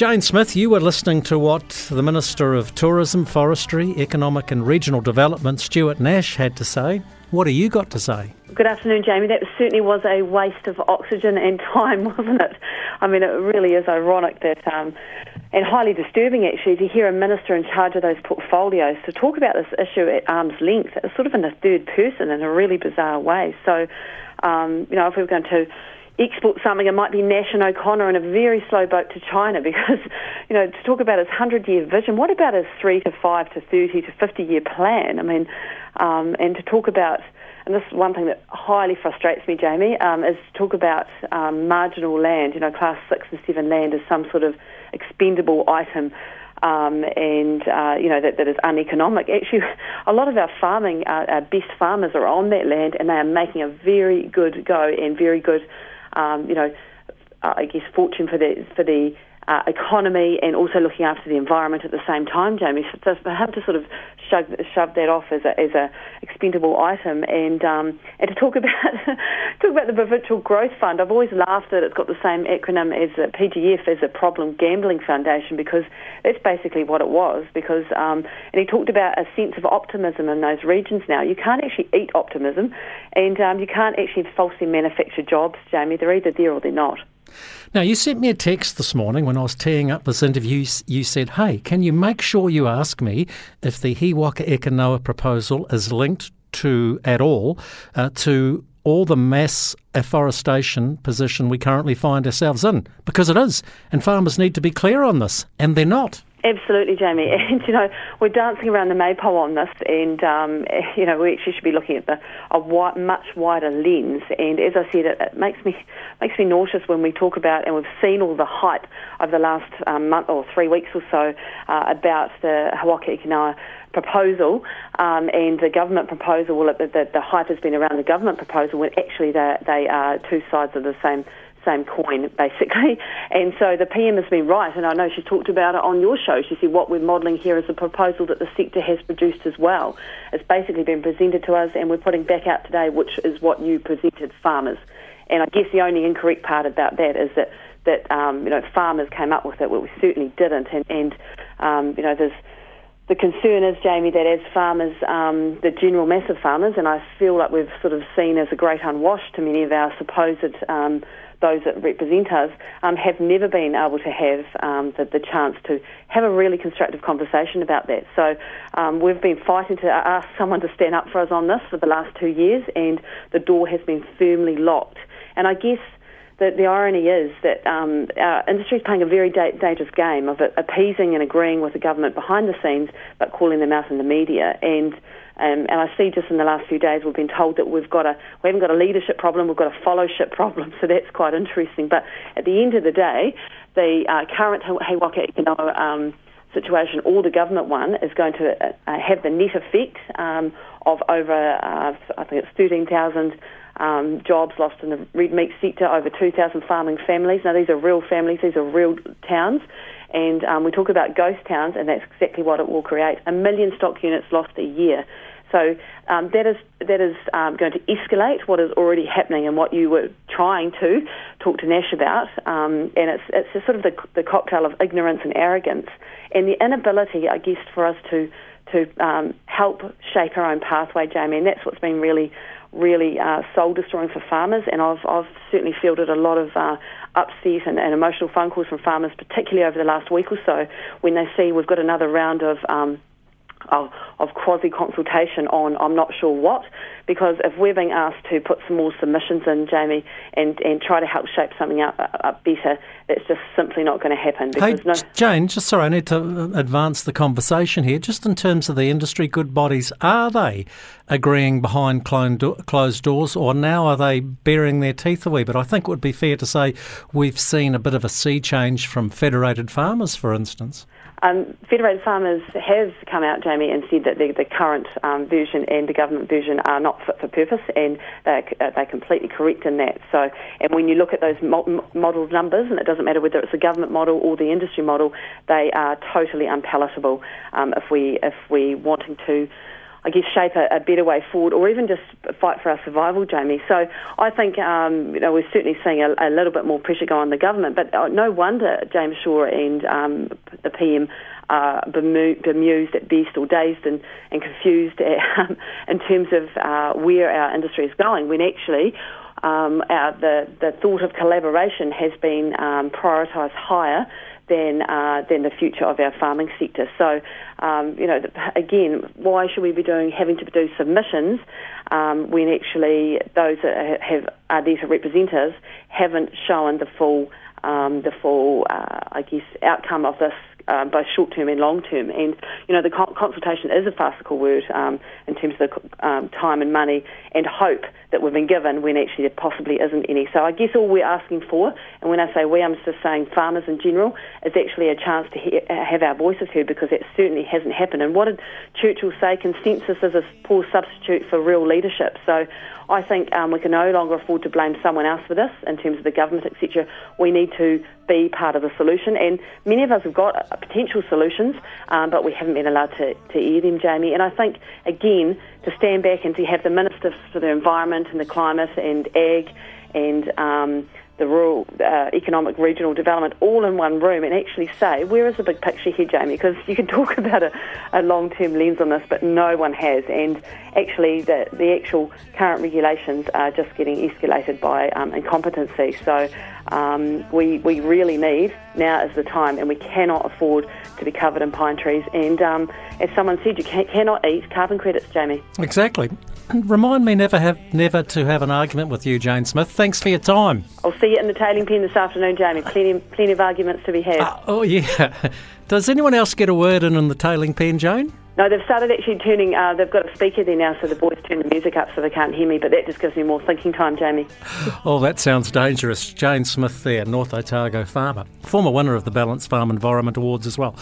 Jane Smith, you were listening to what the Minister of Tourism, Forestry, Economic and Regional Development, Stuart Nash, had to say. What have you got to say? Good afternoon, Jamie. That certainly was a waste of oxygen and time, wasn't it? I mean, it really is ironic that, um, and highly disturbing actually, to hear a minister in charge of those portfolios to talk about this issue at arm's length, sort of in the third person in a really bizarre way. So, um, you know, if we were going to export something, it might be Nash and O'Connor in a very slow boat to China because, you know, to talk about his 100 year vision, what about his 3 to 5 to 30 to 50 year plan? I mean, um, and to talk about, and this is one thing that highly frustrates me, Jamie, um, is to talk about um, marginal land, you know, class 6 and 7 land as some sort of expendable item. Um, and uh, you know that, that is uneconomic. Actually, a lot of our farming, uh, our best farmers are on that land, and they are making a very good go and very good um, you know, I guess fortune for the for the uh, economy and also looking after the environment at the same time, Jamie. So for him to sort of shove, shove that off as a, as a expendable item and um, and to talk about talk about the Provincial Growth Fund, I've always laughed that it's got the same acronym as the PGF as a Problem Gambling Foundation because that's basically what it was. Because um, and he talked about a sense of optimism in those regions. Now you can't actually eat optimism, and um, you can't actually falsely manufacture jobs, Jamie. They're either there or they're not. Now, you sent me a text this morning when I was teeing up this interview. You said, Hey, can you make sure you ask me if the He Waka Eke Noa proposal is linked to, at all, uh, to all the mass afforestation position we currently find ourselves in? Because it is. And farmers need to be clear on this, and they're not. Absolutely, Jamie. And you know, we're dancing around the maypole on this, and um, you know, we actually should be looking at the a wide, much wider lens. And as I said, it, it, makes me makes me nauseous when we talk about, and we've seen all the hype over the last um, month or three weeks or so uh, about the He Waka proposal um, and the government proposal. Well, the, the, the hype has been around the government proposal when actually they, they are two sides of the same same coin, basically. And so the PM has been right, and I know she talked about it on your show. She said what we're modelling here is a proposal that the sector has produced as well. It's basically been presented to us, and we're putting back out today, which is what you presented farmers. And I guess the only incorrect part about that is that that um, you know farmers came up with it, but we certainly didn't. And, and um, you know there's the concern is, Jamie, that as farmers, um, the general mass of farmers, and I feel like we've sort of seen as a great unwash to many of our supposed um, those that represent us um, have never been able to have um, the, the, chance to have a really constructive conversation about that. So um, we've been fighting to ask someone to stand up for us on this for the last two years, and the door has been firmly locked. And I guess the, the irony is that um, our industry is playing a very da- dangerous game of appeasing and agreeing with the government behind the scenes, but calling them out in the media. And um, and I see just in the last few days we've been told that we've got a we haven't got a leadership problem, we've got a fellowship problem. So that's quite interesting. But at the end of the day, the uh, current He Waka Eke Noa um, situation, or the government one, is going to uh, have the net effect um, of over uh, I think it's thirteen thousand. Um, jobs lost in the red meat sector, over 2,000 farming families. Now, these are real families, these are real towns, and um, we talk about ghost towns, and that's exactly what it will create. A million stock units lost a year. So um, that is that is um, going to escalate what is already happening and what you were trying to talk to Nash about. Um, and it's it's sort of the, the cocktail of ignorance and arrogance and the inability, I guess, for us to to um, help shape our own pathway, Jamie. And that's what's been really really uh, soul destroying for farmers. And I've I've certainly fielded a lot of uh, upset and, and, emotional phone calls from farmers, particularly over the last week or so, when they see we've got another round of um, of, of quasi consultation on I'm not sure what, because if we're being asked to put some more submissions in, Jamie, and, and try to help shape something up, up better, it's just simply not going to happen. Hey, no Jane, just sorry, I need to uh, advance the conversation here. Just in terms of the industry good bodies, are they agreeing behind closed doors, or now are they baring their teeth a wee bit? I think it would be fair to say we've seen a bit of a sea change from federated farmers, for instance. Um, Federated Farmers have come out, Jamie, and said that the, the current um, version and the government version are not fit for purpose, and they're, uh, they're completely correct in that. So, and when you look at those mo- model numbers, and it doesn't matter whether it's the government model or the industry model, they are totally unpalatable um, if we if we wanting to I guess, shape a, a, better way forward, or even just fight for our survival, Jamie. So I think um, you know we're certainly seeing a, a, little bit more pressure go on the government, but uh, no wonder James Shaw and um, the PM are bemused at best or dazed and, and confused at, um, in terms of uh, where our industry is going. When actually um, our, the the thought of collaboration has been um, prioritised higher than uh, than the future of our farming sector. So, um, you know, again, why should we be doing having to do submissions um, when actually those that have are there to represent us haven't shown the full um, the full, uh, I guess, outcome of this um, both short term and long term. And you know, the consultation is a farcical word um, in terms of the um, time and money and hope that we've been given when actually there possibly isn't any. So I guess all we're asking for, and when I say we, I'm just saying farmers in general, is actually a chance to he- have our voices heard because that certainly hasn't happened. And what did Churchill say? Consensus is a poor substitute for real leadership. So I think um, we can no longer afford to blame someone else for this in terms of the government, etc. We need to be part of the solution, and many of us have got uh, potential solutions, um, but we haven't been allowed to, to them, Jamie. And I think, again, to stand back and to have the ministers for the Environment and the Climate and Ag and um, the rural uh, economic regional development all in one room and actually say, where is the big picture here, Jamie? Because you can talk about a, a long term lens on this, but no one has. And actually, the, the actual current regulations are just getting escalated by um, incompetency. So um, we, we really need, now is the time, and we cannot afford to be covered in pine trees. And um, as someone said, you can, cannot eat carbon credits, Jamie. Exactly. Remind me never have never to have an argument with you, Jane Smith. Thanks for your time. I'll see you in the tailing pen this afternoon, Jamie. Plenty, plenty of arguments to be had. Uh, oh yeah. Does anyone else get a word in in the tailing pen, Jane? No, they've started actually turning. Uh, they've got a speaker there now, so the boys turn the music up so they can't hear me. But that just gives me more thinking time, Jamie. oh, that sounds dangerous. Jane Smith there, North Otago farmer, former winner of the Ballance Farm Environment Awards as well.